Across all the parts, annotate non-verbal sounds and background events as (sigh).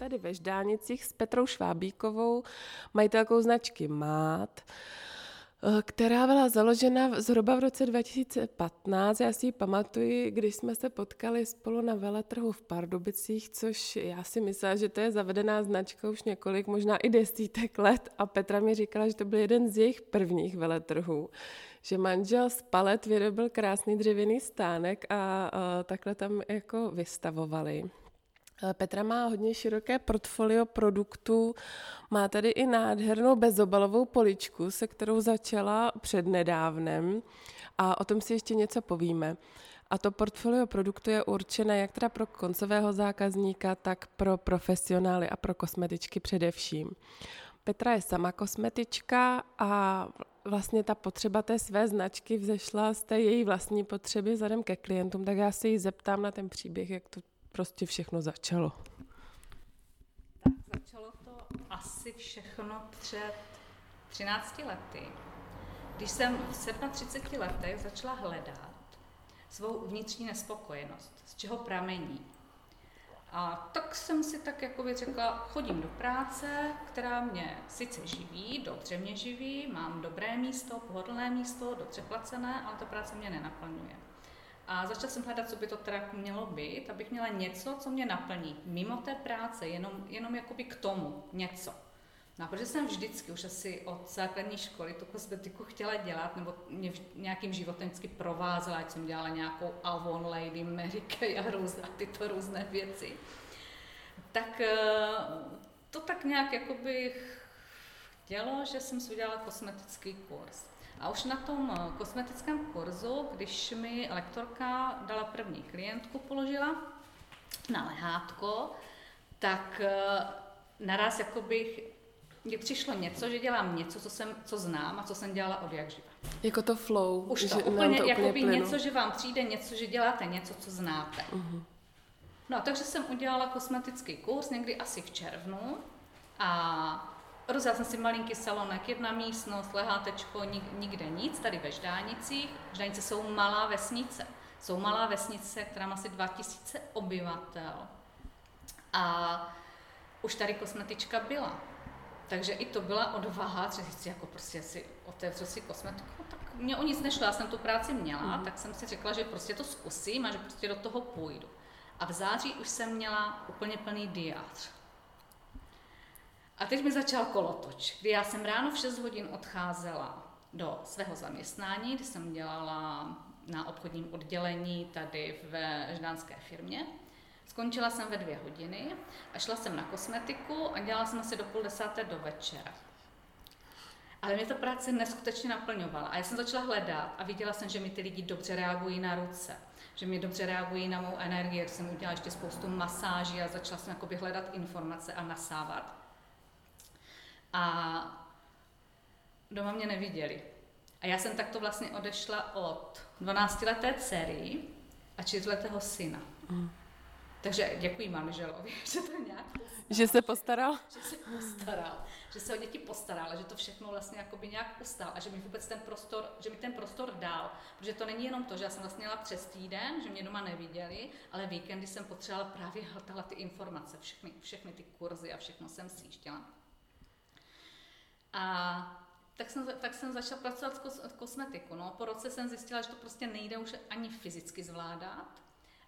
tady ve Ždánicích s Petrou Švábíkovou, majitelkou značky MÁT, eh, která byla založena zhruba v roce 2015. Já si ji pamatuji, když jsme se potkali spolu na veletrhu v Pardubicích, což já si myslela, že to je zavedená značka už několik, možná i desítek let a Petra mi říkala, že to byl jeden z jejich prvních veletrhů že manžel z palet vyrobil krásný dřevěný stánek a, a takhle tam jako vystavovali. Petra má hodně široké portfolio produktů, má tady i nádhernou bezobalovou poličku, se kterou začala přednedávnem a o tom si ještě něco povíme. A to portfolio produktů je určené jak teda pro koncového zákazníka, tak pro profesionály a pro kosmetičky především. Petra je sama kosmetička a vlastně ta potřeba té své značky vzešla z té její vlastní potřeby vzhledem ke klientům, tak já se jí zeptám na ten příběh, jak to prostě všechno začalo. Tak začalo to asi všechno před 13 lety, když jsem v 37 letech začala hledat svou vnitřní nespokojenost, z čeho pramení. A tak jsem si tak jako řekla, chodím do práce, která mě sice živí, dobře mě živí, mám dobré místo, pohodlné místo, dobře placené, ale ta práce mě nenaplňuje. A začala jsem hledat, co by to teda mělo být, abych měla něco, co mě naplní. Mimo té práce, jenom, jenom jakoby k tomu něco. No a protože jsem vždycky, už asi od základní školy, tu kosmetiku chtěla dělat, nebo mě nějakým životem vždycky provázela, ať jsem dělala nějakou Avon, Lady, Mary Kay a, různé, tyto různé věci, tak eh, to tak nějak jakoby chtělo, že jsem si udělala kosmetický kurz. A už na tom eh, kosmetickém kurzu, když mi lektorka dala první klientku, položila na lehátko, tak eh, naraz jakoby mně přišlo něco, že dělám něco, co, jsem, co znám a co jsem dělala od jak živa. Jako to flow. Už to, že úplně, to úplně jakoby něco, že vám přijde něco, že děláte něco, co znáte. Uh-huh. No, takže jsem udělala kosmetický kurz někdy asi v červnu a rozjela jsem si malinký salonek, jedna místnost, lehátečko, nik, nikde nic, tady ve Ždánicích. Ždánice jsou malá vesnice. Jsou malá vesnice, která má asi 2000 obyvatel. A už tady kosmetička byla. Takže i to byla odvaha, že si jako prostě si otevřu si kosmetiku, no, tak mě o nic nešlo, já jsem tu práci měla, mm. tak jsem si řekla, že prostě to zkusím a že prostě do toho půjdu. A v září už jsem měla úplně plný diář. A teď mi začal kolotoč, kdy já jsem ráno v 6 hodin odcházela do svého zaměstnání, kdy jsem dělala na obchodním oddělení tady v ždánské firmě. Skončila jsem ve dvě hodiny a šla jsem na kosmetiku a dělala jsem asi do půl desáté do večera. Ale mě ta práce neskutečně naplňovala. A já jsem začala hledat a viděla jsem, že mi ty lidi dobře reagují na ruce, že mi dobře reagují na mou energii, jak jsem udělala ještě spoustu masáží a začala jsem jakoby hledat informace a nasávat. A doma mě neviděli. A já jsem takto vlastně odešla od 12-leté dcery a 4-letého syna. Mm. Takže děkuji manželovi, (laughs) že to nějak postaral. Že se postaral? Že se postaral, že se o děti postaral, že to všechno vlastně jakoby nějak ustál a že mi vůbec ten prostor, že mi ten prostor dal, protože to není jenom to, že já jsem vlastně měla přes týden, že mě doma neviděli, ale víkendy jsem potřebovala právě tahle ty informace, všechny, všechny ty kurzy a všechno jsem sjížděla. A tak jsem, tak jsem začala pracovat s kosmetikou. No. Po roce jsem zjistila, že to prostě nejde už ani fyzicky zvládat,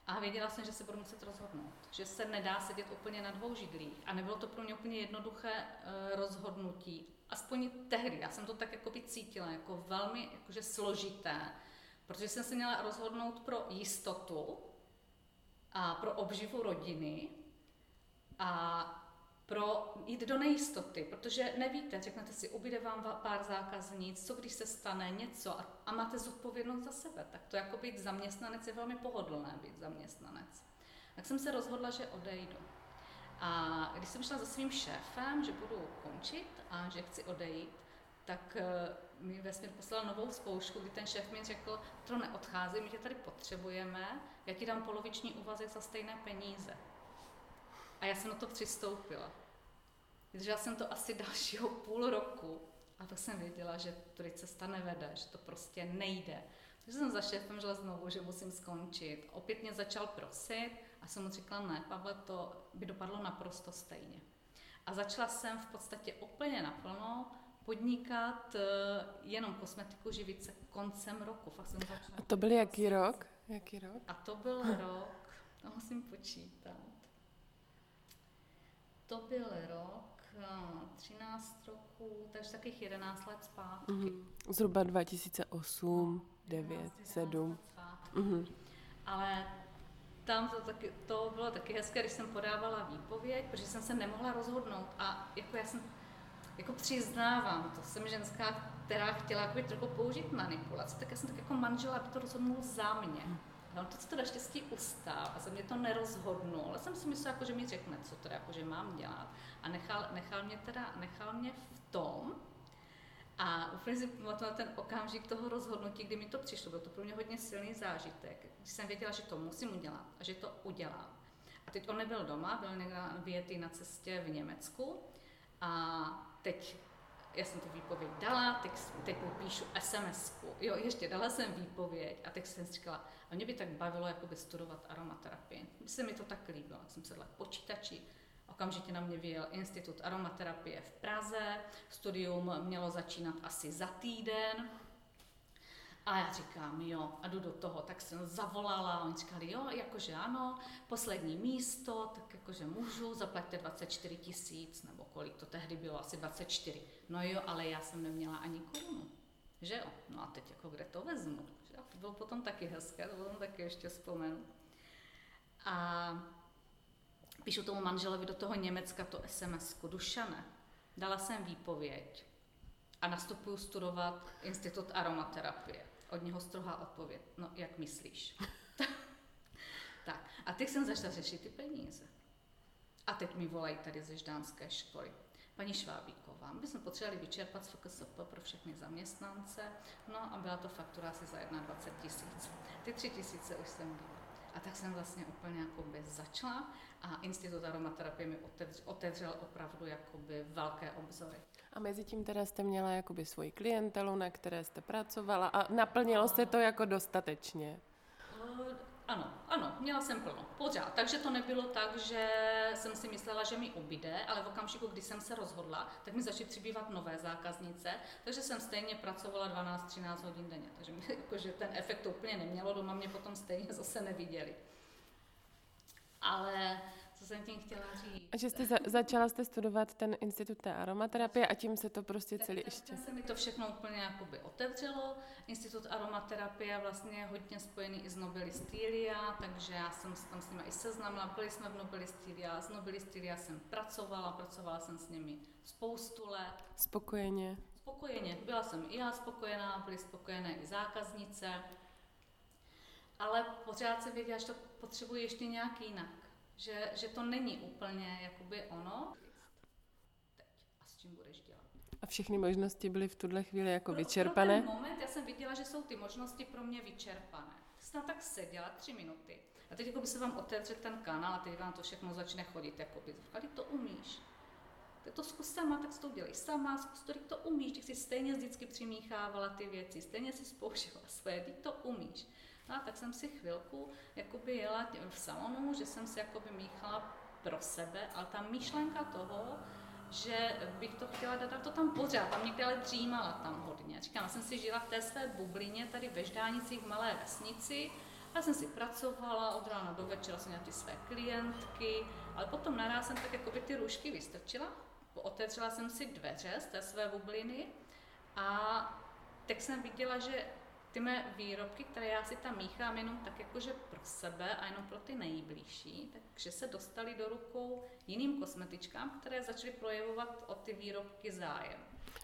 a věděla jsem, že se budu muset rozhodnout, že se nedá sedět úplně na dvou židlích. A nebylo to pro mě úplně jednoduché uh, rozhodnutí. Aspoň tehdy, já jsem to tak jako by cítila, jako velmi jakože složité, protože jsem se měla rozhodnout pro jistotu a pro obživu rodiny a pro jít do nejistoty, protože nevíte, řeknete si, ubyde vám pár zákazníc, co když se stane něco a, a máte zodpovědnost za sebe, tak to jako být zaměstnanec je velmi pohodlné být zaměstnanec. Tak jsem se rozhodla, že odejdu. A když jsem šla za svým šéfem, že budu končit a že chci odejít, tak uh, mi vesmír poslal novou zkoušku, kdy ten šéf mi řekl, to neodchází, my tě tady potřebujeme, já ti dám poloviční úvazek za stejné peníze. A já jsem na to přistoupila. Vydržela jsem to asi dalšího půl roku a to jsem věděla, že tudy cesta nevede, že to prostě nejde. Takže jsem za šéfem žila znovu, že musím skončit. Opět mě začal prosit, A jsem mu říkala, ne, Pavle, to by dopadlo naprosto stejně. A začala jsem v podstatě úplně naplno podnikat eh, jenom kosmetiku, živit se koncem roku. Fakt jsem začala a to byl jaký rok? Jaký rok? A to byl rok, to musím počítat. To byl rok 13 eh, roků, takže takových 11 let zpátky. Mm-hmm. Zhruba 2008, no, 9, 7. Mm-hmm. Ale tam to, taky, to bylo taky hezké, když jsem podávala výpověď, protože jsem se nemohla rozhodnout a jako já jsem jako přiznávám, to jsem ženská, která chtěla jakoby trochu použít manipulaci, tak já jsem tak jako manžela, aby to rozhodnul za mě. No, to to naštěstí ustál a se mě to nerozhodnul, ale jsem si myslela, jako, že mi řekne, co teda jako, že mám dělat. A nechal, nechal, mě teda, nechal mě v tom, a úplně si pamatuju na ten okamžik toho rozhodnutí, kdy mi to přišlo. Byl to pro mě hodně silný zážitek, když jsem věděla, že to musím udělat a že to udělám. A teď on nebyl doma, byl někde na cestě v Německu a teď já jsem tu výpověď dala, teď, teď mu píšu sms -ku. Jo, ještě dala jsem výpověď a teď jsem si říkala, a mě by tak bavilo jakoby studovat aromaterapii. Se mi to tak líbilo, jak jsem sedla k počítači, okamžitě na mě vyjel Institut aromaterapie v Praze, studium mělo začínat asi za týden, a já říkám, jo, a jdu do toho, tak jsem zavolala, oni říkali, jo, jakože ano, poslední místo, tak jakože můžu, zaplaťte 24 tisíc, nebo kolik to tehdy bylo, asi 24. No jo, ale já jsem neměla ani korunu, že jo, no a teď jako kde to vezmu, že jo? to bylo potom taky hezké, to potom taky ještě vzpomenu. A píšu tomu manželovi do toho Německa to SMS-ku, Dušane, dala jsem výpověď, a nastupuju studovat Institut aromaterapie. Od něho strohá odpověď. No, jak myslíš? (laughs) tak, a teď jsem začala řešit ty peníze. A teď mi volají tady ze ždánské školy. Paní Švábíková, my jsme potřebovali vyčerpat z FKSP pro všechny zaměstnance, no a byla to faktura asi za 21 tisíc. Ty tři tisíce už jsem měla. A tak jsem vlastně úplně jakoby začala a Institut aromaterapie mi otevřel, otevřel opravdu jakoby velké obzory. A mezi tím teda jste měla jakoby svoji klientelu, na které jste pracovala a naplnilo se to jako dostatečně? Ano, ano, měla jsem plno, pořád. Takže to nebylo tak, že jsem si myslela, že mi ubyde, ale v okamžiku, kdy jsem se rozhodla, tak mi začaly přibývat nové zákaznice, takže jsem stejně pracovala 12-13 hodin denně. Takže mi, jakože ten efekt to úplně nemělo, doma mě potom stejně zase neviděli. Ale co jsem tím chtěla říct. A že jste za, začala jste studovat ten institut té aromaterapie a tím se to prostě celý ještě... se mi to všechno úplně jakoby otevřelo. Institut aromaterapie vlastně hodně spojený i s Nobelistylia, takže já jsem se tam s nimi i seznámila, byli jsme v Nobelistylia, s Nobelistylia jsem pracovala, pracovala jsem s nimi spoustu let. Spokojeně. Spokojeně, byla jsem i já spokojená, byly spokojené i zákaznice, ale pořád se věděla, že to potřebuji ještě nějak jinak že, že to není úplně jakoby ono. Teď. A s čím budeš dělat? A všechny možnosti byly v tuhle chvíli jako pro, vyčerpané? Pro ten moment já jsem viděla, že jsou ty možnosti pro mě vyčerpané. Jsem tak seděla tři minuty. A teď jako by se vám otevře ten kanál a teď vám to všechno začne chodit. Jakoby. Tady to umíš. Ty to zkus sama, tak to udělej sama, zkus to, to umíš, ty jsi stejně vždycky přimíchávala ty věci, stejně si spouštěla své, ty to umíš. No a tak jsem si chvilku jakoby jela v salonu, že jsem si jakoby míchala pro sebe, ale ta myšlenka toho, že bych to chtěla dát, to tam pořád, tam někde ale dřímala tam hodně. Říkám, jsem si žila v té své bublině tady ve Ždánicích v malé vesnici, já jsem si pracovala, od rána do večera jsem měla ty své klientky, ale potom naraz jsem tak jakoby ty růžky vystrčila, otevřela jsem si dveře z té své bubliny a tak jsem viděla, že ty mé výrobky, které já si tam míchám jenom tak jakože pro sebe a jenom pro ty nejbližší, takže se dostaly do rukou jiným kosmetičkám, které začaly projevovat o ty výrobky zájem.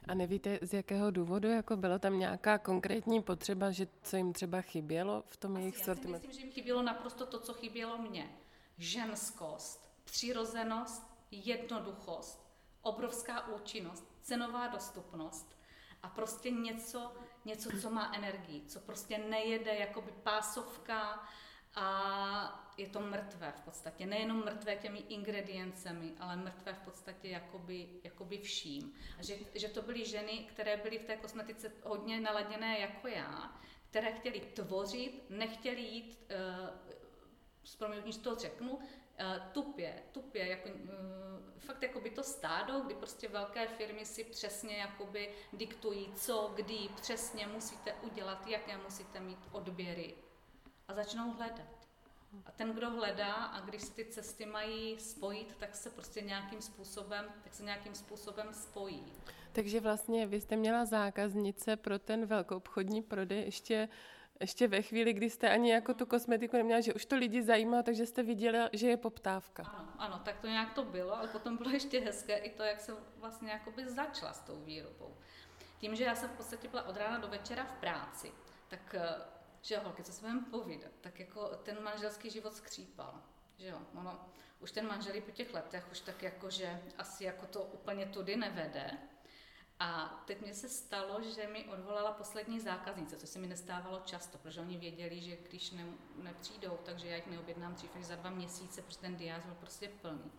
A nevíte, z jakého důvodu, jako bylo tam nějaká konkrétní potřeba, že co jim třeba chybělo v tom Asi jejich sortimentu? Já si myslím, že jim chybělo naprosto to, co chybělo mně. Ženskost, přirozenost, jednoduchost, obrovská účinnost, cenová dostupnost a prostě něco, něco, co má energii, co prostě nejede jakoby pásovka a je to mrtvé v podstatě. Nejenom mrtvé těmi ingrediencemi, ale mrtvé v podstatě jakoby, jakoby vším. A že, že to byly ženy, které byly v té kosmetice hodně naladěné jako já, které chtěly tvořit, nechtěly jít uh, s proměnutím to řeknu, tupě, tupě, jako, eh, fakt jako by to stádo, kdy prostě velké firmy si přesně jakoby diktují, co, kdy, přesně musíte udělat, jaké musíte mít odběry a začnou hledat. A ten, kdo hledá a když se ty cesty mají spojit, tak se prostě nějakým způsobem, tak se nějakým způsobem spojí. Takže vlastně vy jste měla zákaznice pro ten velkoobchodní prodej ještě ještě ve chvíli, kdy jste ani jako tu kosmetiku neměla, že už to lidi zajímá, takže jste viděla, že je poptávka. Ano, ano, tak to nějak to bylo, ale potom bylo ještě hezké i to, jak jsem vlastně jakoby začala s tou výrobou. Tím, že já jsem v podstatě byla od rána do večera v práci, tak eh, že holky, co se budeme povídat, tak jako ten manželský život skřípal. Že jo, ono, už ten manželí po těch letech už tak jako, že asi jako to úplně tudy nevede. A teď mně se stalo, že mi odvolala poslední zákaznice, co se mi nestávalo často, protože oni věděli, že když ne, nepřijdou, takže já jich neobjednám dřív než za dva měsíce, protože ten diáz byl prostě plný.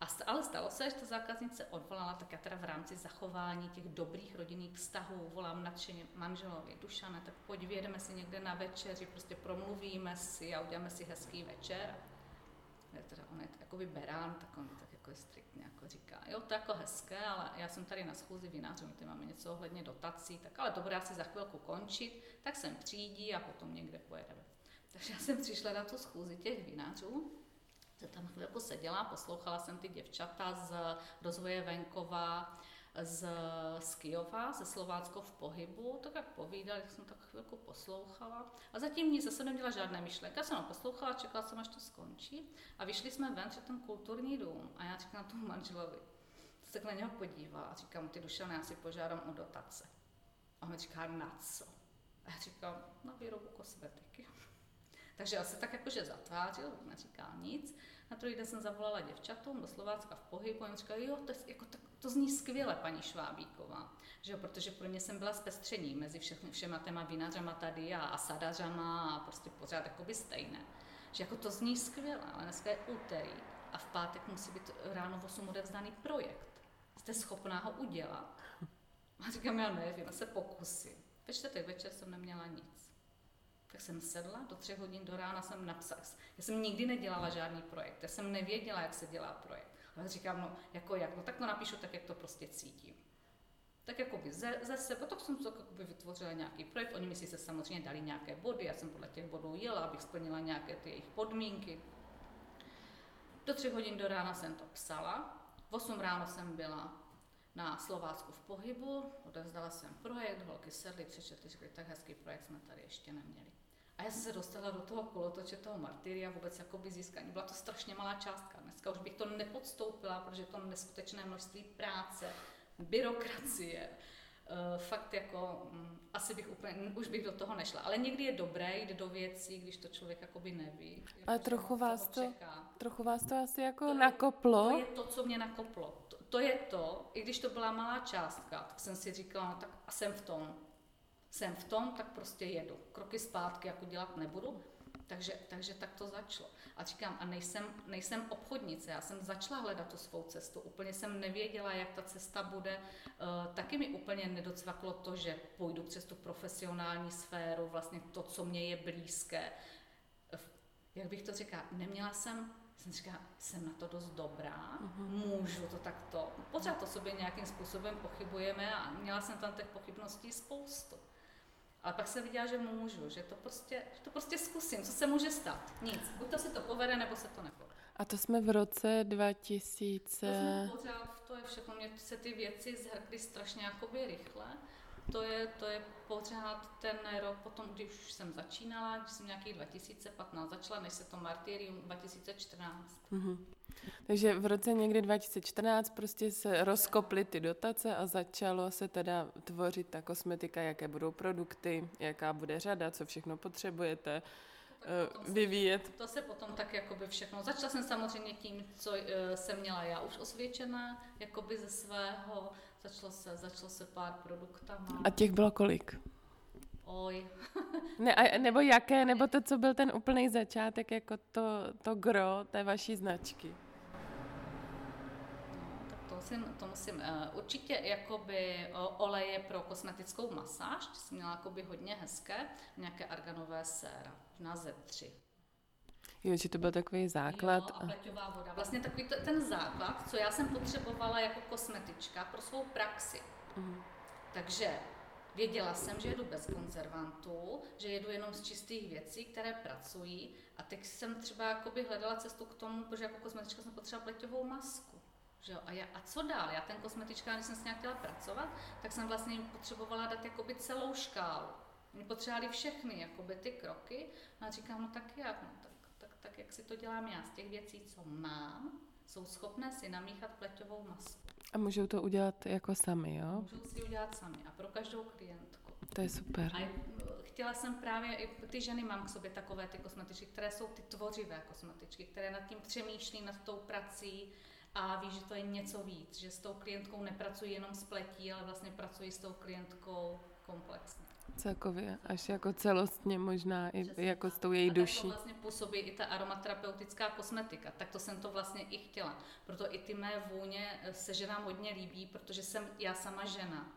A st- ale stalo se, že ta zákaznice odvolala, tak já teda v rámci zachování těch dobrých rodinných vztahů volám nadšeně manželovi, Dušane, tak pojď, vyjedeme si někde na večeři, prostě promluvíme si a uděláme si hezký večer. Teda on je jakoby berán, tak on tak je striktně jako říká, jo, to je jako hezké, ale já jsem tady na schůzi vinářů, my tady máme něco ohledně dotací, tak ale dobré, já si za chvilku končit, tak jsem třídí a potom někde pojedeme. Takže já jsem přišla na tu schůzi těch vinářů se tam chvilku seděla, poslouchala jsem ty děvčata z rozvoje venkova, z, z Kijova, ze Slovácko v pohybu, tak jak povídali, tak jsem tak chvilku poslouchala. A zatím nic zase neměla žádné myšlenky. Já jsem ho poslouchala, čekala jsem, až to skončí. A vyšli jsme ven před ten kulturní dům a já říkám tomu manželovi, se na něho podívá a říkám, ty Dušan, já si požádám o dotace. A on říká, na co? A já říkám, na výrobu kosmetiky. (laughs) Takže asi tak jakože zatvářil, neříkal nic. Na druhý den jsem zavolala děvčatům do Slovácka v pohybu a oni říkali, jo, to, je, jako, to, to zní skvěle, paní Švábíková. Že protože pro mě jsem byla zpestření mezi všechny, všema těma vinařama tady a, a sadařama a prostě pořád jakoby stejné. Že jako to zní skvěle, ale dneska je úterý a v pátek musí být ráno v 8 odevzdaný projekt. Jste schopná ho udělat? A říkám, já nevím, se pokusím. Ve čtvrtek večer jsem neměla nic tak jsem sedla, do třech hodin do rána jsem napsala. Já jsem nikdy nedělala žádný projekt, já jsem nevěděla, jak se dělá projekt. Ale říkám, no jako jak, no tak to napíšu tak, jak to prostě cítím. Tak jako by ze, ze sebe, tak jsem to vytvořila nějaký projekt, oni mi si se samozřejmě dali nějaké body, já jsem podle těch bodů jela, abych splnila nějaké ty jejich podmínky. Do třech hodin do rána jsem to psala, v 8 ráno jsem byla na Slovácku v pohybu, odevzdala jsem projekt, holky sedly, přečetli, řekli, tak hezký projekt jsme tady ještě neměli. Já jsem se dostala do toho kolotoče toho martyria, vůbec jakoby získání. Byla to strašně malá částka. Dneska už bych to nepodstoupila, protože to neskutečné množství práce, byrokracie, Uh, fakt jako, um, asi bych úplně, už bych do toho nešla. Ale někdy je dobré jít do věcí, když to člověk jakoby neví. Ale trochu vás, to, trochu vás to asi jako to nakoplo. Je, to je to, co mě nakoplo. To, to je to, i když to byla malá částka, tak jsem si říkala, no tak a jsem v tom jsem v tom, tak prostě jedu. Kroky zpátky jako dělat nebudu. Takže, takže tak to začalo. A říkám, a nejsem, nejsem obchodnice, já jsem začala hledat tu svou cestu. Úplně jsem nevěděla, jak ta cesta bude. Uh, taky mi úplně nedocvaklo to, že půjdu přes tu profesionální sféru, vlastně to, co mě je blízké. Jak bych to říkala, neměla jsem jsem říkala, jsem na to dost dobrá, uh-huh. můžu to takto. Pořád o sobě nějakým způsobem pochybujeme a měla jsem tam těch pochybností spoustu. Ale pak se viděla, že můžu, že to prostě, že to prostě zkusím, co se může stát. Nic, buď to se to povede, nebo se to nepovede. A to jsme v roce 2000... To jsme pořád, to je všechno, mě se ty věci zhrkly strašně jakoby rychle. To je, to je pořád ten rok potom, když už jsem začínala, když jsem nějakých 2015 začala, než se to Martyrium 2014. Mm-hmm. Takže v roce někdy 2014 prostě se rozkoply ty dotace a začalo se teda tvořit ta kosmetika, jaké budou produkty, jaká bude řada, co všechno potřebujete uh, vyvíjet. Se, to se potom tak jakoby všechno. Začala jsem samozřejmě tím, co uh, jsem měla já už osvědčená, jakoby ze svého, začalo se, začalo se pár produktama. A těch bylo kolik? Oj. (laughs) ne, a, nebo jaké, nebo to, co byl ten úplný začátek, jako to, to gro té vaší značky? Musím, to musím, uh, určitě jakoby oleje pro kosmetickou masáž, jsem měla jakoby hodně hezké, nějaké arganové séra, na Z3. Jo, že to byl takový základ. Jo, a pleťová voda. Vlastně takový to, ten základ, co já jsem potřebovala jako kosmetička pro svou praxi. Mm. Takže Věděla jsem, že jedu bez konzervantů, že jedu jenom z čistých věcí, které pracují a teď jsem třeba jakoby hledala cestu k tomu, protože jako kosmetička jsem potřebovala pleťovou masku. Že jo? A, já, a co dál? Já ten kosmetička, když jsem s nějak chtěla pracovat, tak jsem vlastně potřebovala dát jakoby celou škálu. Mě potřebovali všechny jakoby ty kroky. No a říkám, no tak jak? No, tak, tak, tak, jak si to dělám já z těch věcí, co mám, jsou schopné si namíchat pleťovou masku. A můžou to udělat jako sami, jo? Můžou si udělat sami a pro každou klientku. To je super. A chtěla jsem právě, i ty ženy mám k sobě takové ty kosmetičky, které jsou ty tvořivé kosmetičky, které nad tím přemýšlí, nad tou prací a ví, že to je něco víc, že s tou klientkou nepracují jenom s pletí, ale vlastně pracují s tou klientkou komplexně. Celkově, až jako celostně možná i Přesně jako s tou její a duší. A vlastně působí i ta aromaterapeutická kosmetika, tak to jsem to vlastně i chtěla. Proto i ty mé vůně se ženám hodně líbí, protože jsem já sama žena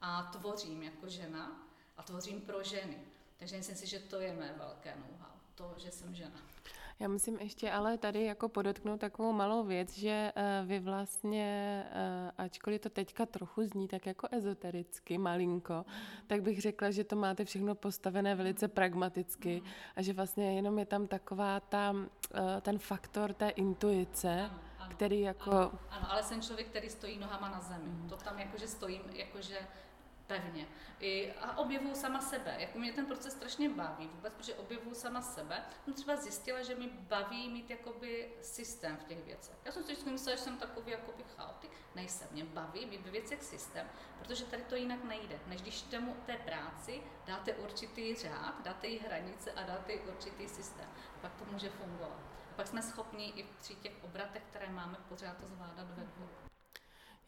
a tvořím jako žena a tvořím pro ženy. Takže myslím si, že to je mé velké know-how, to, že jsem žena. Já musím ještě ale tady jako podotknout takovou malou věc, že eh, vy vlastně, eh, ačkoliv to teďka trochu zní tak jako ezotericky, malinko, tak bych řekla, že to máte všechno postavené velice pragmaticky a že vlastně jenom je tam taková ta, eh, ten faktor té intuice, ano, ano, který jako... Ano, ano, ale jsem člověk, který stojí nohama na zemi. To tam jakože stojím, jakože pevně. I, a objevuju sama sebe. Jako mě ten proces strašně baví vůbec, protože objevuju sama sebe. Jsem třeba zjistila, že mi baví mít jakoby systém v těch věcech. Já jsem si vždycky myslela, že jsem takový jakoby chaotik. Nejsem. Mě baví mít ve věcech systém, protože tady to jinak nejde. Než když tomu té práci dáte určitý řád, dáte jí hranice a dáte jí určitý systém. Pak to může fungovat. A pak jsme schopni i při těch obratech, které máme, pořád to zvládat ve dvou.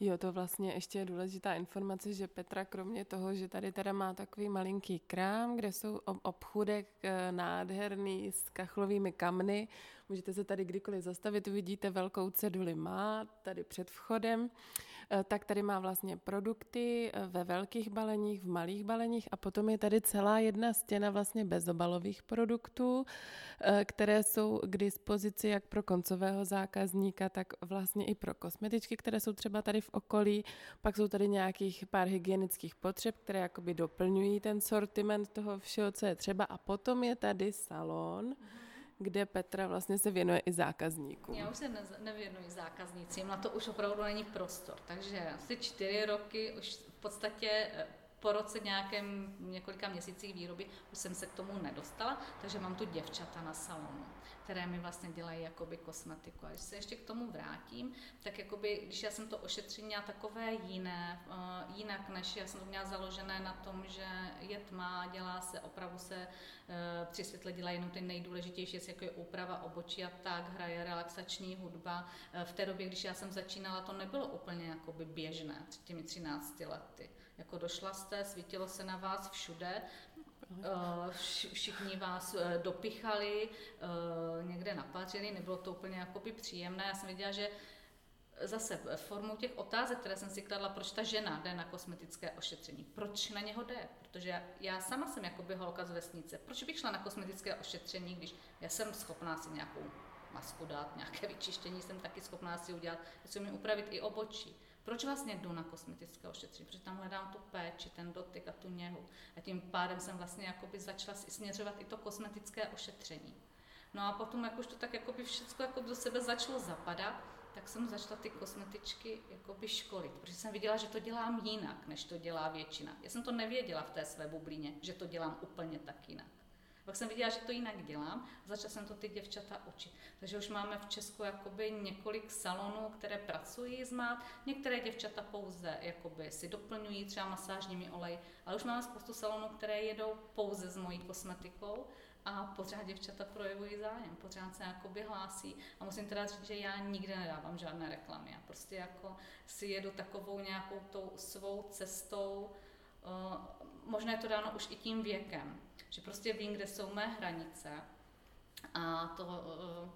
Jo, to vlastně ještě je důležitá informace, že Petra kromě toho, že tady teda má takový malinký krám, kde jsou obchůdek eh, nádherný s kachlovými kamny, můžete se tady kdykoliv zastavit, uvidíte velkou ceduli má tady před vchodem, tak tady má vlastně produkty eh, ve velkých baleních, v malých baleních a potom je tady celá jedna stěna vlastně bezobalových produktů, které jsou k dispozici jak pro koncového zákazníka, tak vlastně i pro kosmetičky, které jsou třeba tady v okolí. Pak jsou tady nějakých pár hygienických potřeb, které jakoby doplňují ten sortiment toho všeho, co je třeba. A potom je tady salon, kde Petra vlastně se věnuje i zákazníkům. Já už se ne, nevěnuji zákaznícím, na to už opravdu není prostor. Takže asi čtyři roky už v podstatě eh, po roce nějakém několika měsících výroby už jsem se k tomu nedostala, takže mám tu děvčata na salonu, které mi vlastně dělají jakoby kosmetiku. A když se ještě k tomu vrátím, tak jakoby, když já jsem to ošetření měla takové jiné, uh, jinak než já jsem to měla založené na tom, že je tma, dělá se, opravdu se uh, při světle dělá jenom ty nejdůležitější jako je úprava obočí a tak, hraje relaxační hudba. Uh, v té době, když já jsem začínala, to nebylo úplně jakoby běžné, před těmi 13 lety. Jako došla jste, svítilo se na vás všude, eh, všichni vás eh, dopichali, eh, někde napařili, nebylo to úplně jakoby příjemné. Já jsem viděla, že zase formou těch otázek, které jsem si kladla, proč ta žena jde na kosmetické ošetření, proč na něho jde, protože já sama jsem jakoby holka z vesnice, proč bych šla na kosmetické ošetření, když já jsem schopná si nějakou masku dát, nějaké vyčištění jsem taky schopná si udělat, si umím upravit i obočí. Proč vlastně jdu na kosmetické ošetření? Protože tam hledám tu péči, ten dotyk a tu něhu. A tím pádem jsem vlastně jakoby začala směřovat i to kosmetické ošetření. No a potom, jak už to tak jakoby všechno jako do sebe začalo zapadat, tak jsem začala ty kosmetičky jakoby školit, protože jsem viděla, že to dělám jinak, než to dělá většina. Já jsem to nevěděla v té své bublině, že to dělám úplně tak jinak. Pak jsem viděla, že to jinak dělám a začala jsem to ty děvčata učit. Takže už máme v Česku jakoby několik salonů, které pracují s mát. Některé děvčata pouze jakoby si doplňují třeba masážními olej, ale už máme spoustu salonů, které jedou pouze s mojí kosmetikou a pořád děvčata projevují zájem, pořád se jakoby hlásí a musím teda říct, že já nikde nedávám žádné reklamy. Já prostě jako si jedu takovou nějakou tou svou cestou, uh, možná je to dáno už i tím věkem, že prostě vím, kde jsou mé hranice a to uh,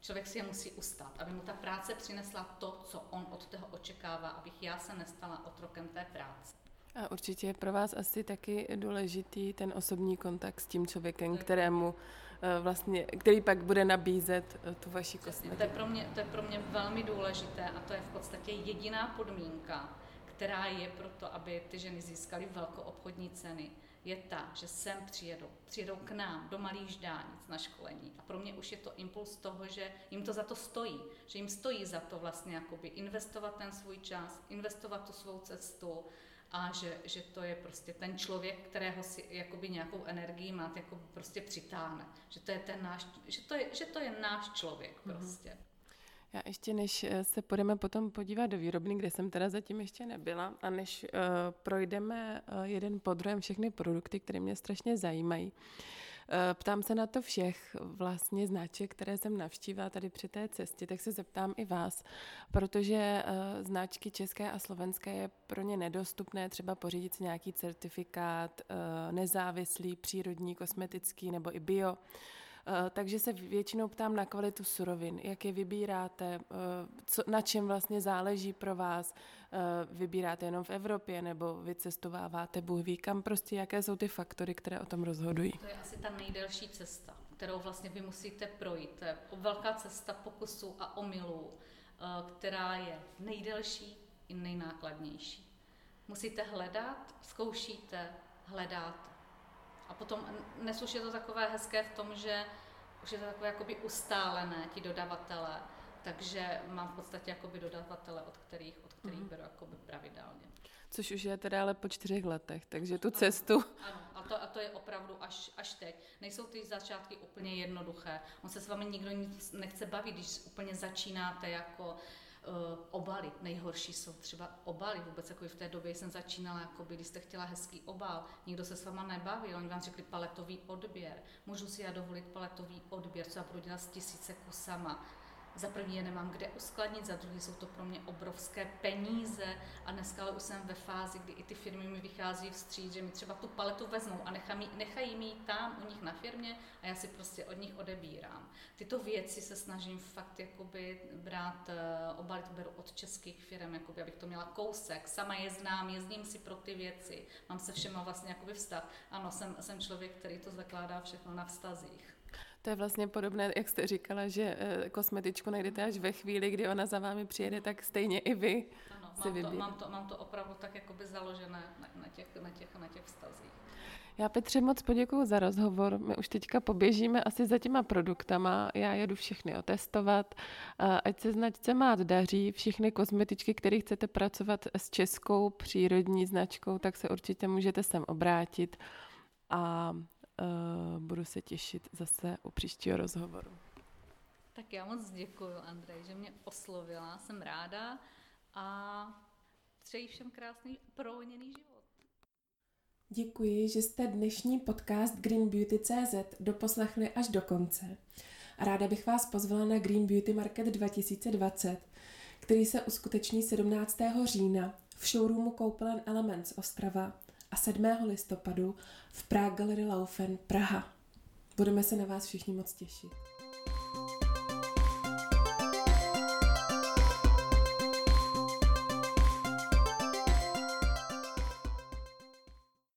člověk si je musí ustát, aby mu ta práce přinesla to, co on od toho očekává, abych já se nestala otrokem té práce. A určitě je pro vás asi taky důležitý ten osobní kontakt s tím člověkem, kterému vlastně, který pak bude nabízet tu vaši kosmetiku. To je, pro mě, to je pro mě velmi důležité a to je v podstatě jediná podmínka, která je pro to, aby ty ženy získaly velkoobchodní ceny je ta, že sem přijedou, přijedou k nám do malých ždánic na školení a pro mě už je to impuls toho, že jim to za to stojí, že jim stojí za to vlastně jakoby investovat ten svůj čas, investovat tu svou cestu a že, že to je prostě ten člověk, kterého si jakoby nějakou energii má, jako prostě přitáhne, že to je ten náš, že to je, že to je náš člověk mhm. prostě. Mm-hmm. Já ještě než eh, se půjdeme potom podívat do výrobny, kde jsem teda zatím ještě nebyla, a než uh, projdeme uh, jeden po druhém všechny produkty, které mě strašně zajímají, uh, ptám se na to všech vlastně značek, které jsem navštívila tady při té cestě, tak se zeptám i vás, protože uh, značky české a slovenské je pro ně nedostupné třeba pořídit si nějaký certifikát uh, nezávislý, přírodní, kosmetický nebo i bio. Eh, takže se většinou ptám na kvalitu surovin, jak je vybíráte, eh, co, na čem vlastně záleží pro vás, eh, vybíráte jenom v Evropě nebo vy cestováváte, Bůh ví kam, prostě jaké jsou ty faktory, které o tom rozhodují. To je asi ta nejdelší cesta, kterou vlastně vy musíte projít. To je velká cesta pokusů a omylů, která je nejdelší i nejnákladnější. Musíte hledat, zkoušíte, hledáte a potom dnes už je to takové hezké v tom, že už je to takové jakoby ustálené, ti dodavatele, takže mám v podstatě jakoby dodavatele, od kterých, od kterých mm-hmm. beru jakoby pravidelně. Což už je teda ale po čtyřech letech, takže tu cestu... Ano, a to, a to je opravdu až, až teď. Nejsou ty začátky úplně jednoduché. On se s vámi nikdo nic nechce bavit, když úplně začínáte jako uh, obaly. Nejhorší jsou třeba obaly. Vůbec jako v té době jsem začínala, jako když jste chtěla hezký obal, nikdo se s váma nebavil, oni vám řekli paletový odběr. Můžu si já dovolit paletový odběr, co já budu dělat s tisíce kusama za první je nemám kde uskladnit, za druhý jsou to pro mě obrovské peníze a dneska ale už jsem ve fázi, kdy i ty firmy mi vychází vstříc, že mi třeba tu paletu vezmou a nechají, nechají mi tam u nich na firmě a já si prostě od nich odebírám. Tyto věci se snažím fakt jakoby brát, eh, obalit beru od českých firm, jakoby, abych to měla kousek, sama je znám, jezdím si pro ty věci, mám se všema vlastně jakoby vztah. Ano, jsem, jsem člověk, který to zakládá všechno na vztazích. To je vlastně podobné, jak jste říkala, že eh, kosmetičku najdete až ve chvíli, kdy ona za vámi přijede, tak stejně i vy ano, si mám, to, mám, to, mám to opravdu tak jakoby založené na, na, těch, na, těch, na těch vztazích. Já Petře moc poděkuji za rozhovor. My už teďka poběžíme asi za těma produktama. Já jedu všechny otestovat. Ať se značce má daří, všechny kosmetičky, které chcete pracovat s českou přírodní značkou, tak se určitě můžete sem obrátit. A uh, budu se těšit zase u příštího rozhovoru. Tak já moc děkuji, Andrej, že mě oslovila, jsem ráda a přeji všem krásný provoněný život. Děkuji, že jste dnešní podcast Green Beauty CZ doposlechli až do konce. A ráda bych vás pozvala na Green Beauty Market 2020, který se uskuteční 17. října v showroomu Koupelen Elements Ostrava a 7. listopadu v Prague Gallery Laufen Praha. Budeme se na vás všichni moc těšit.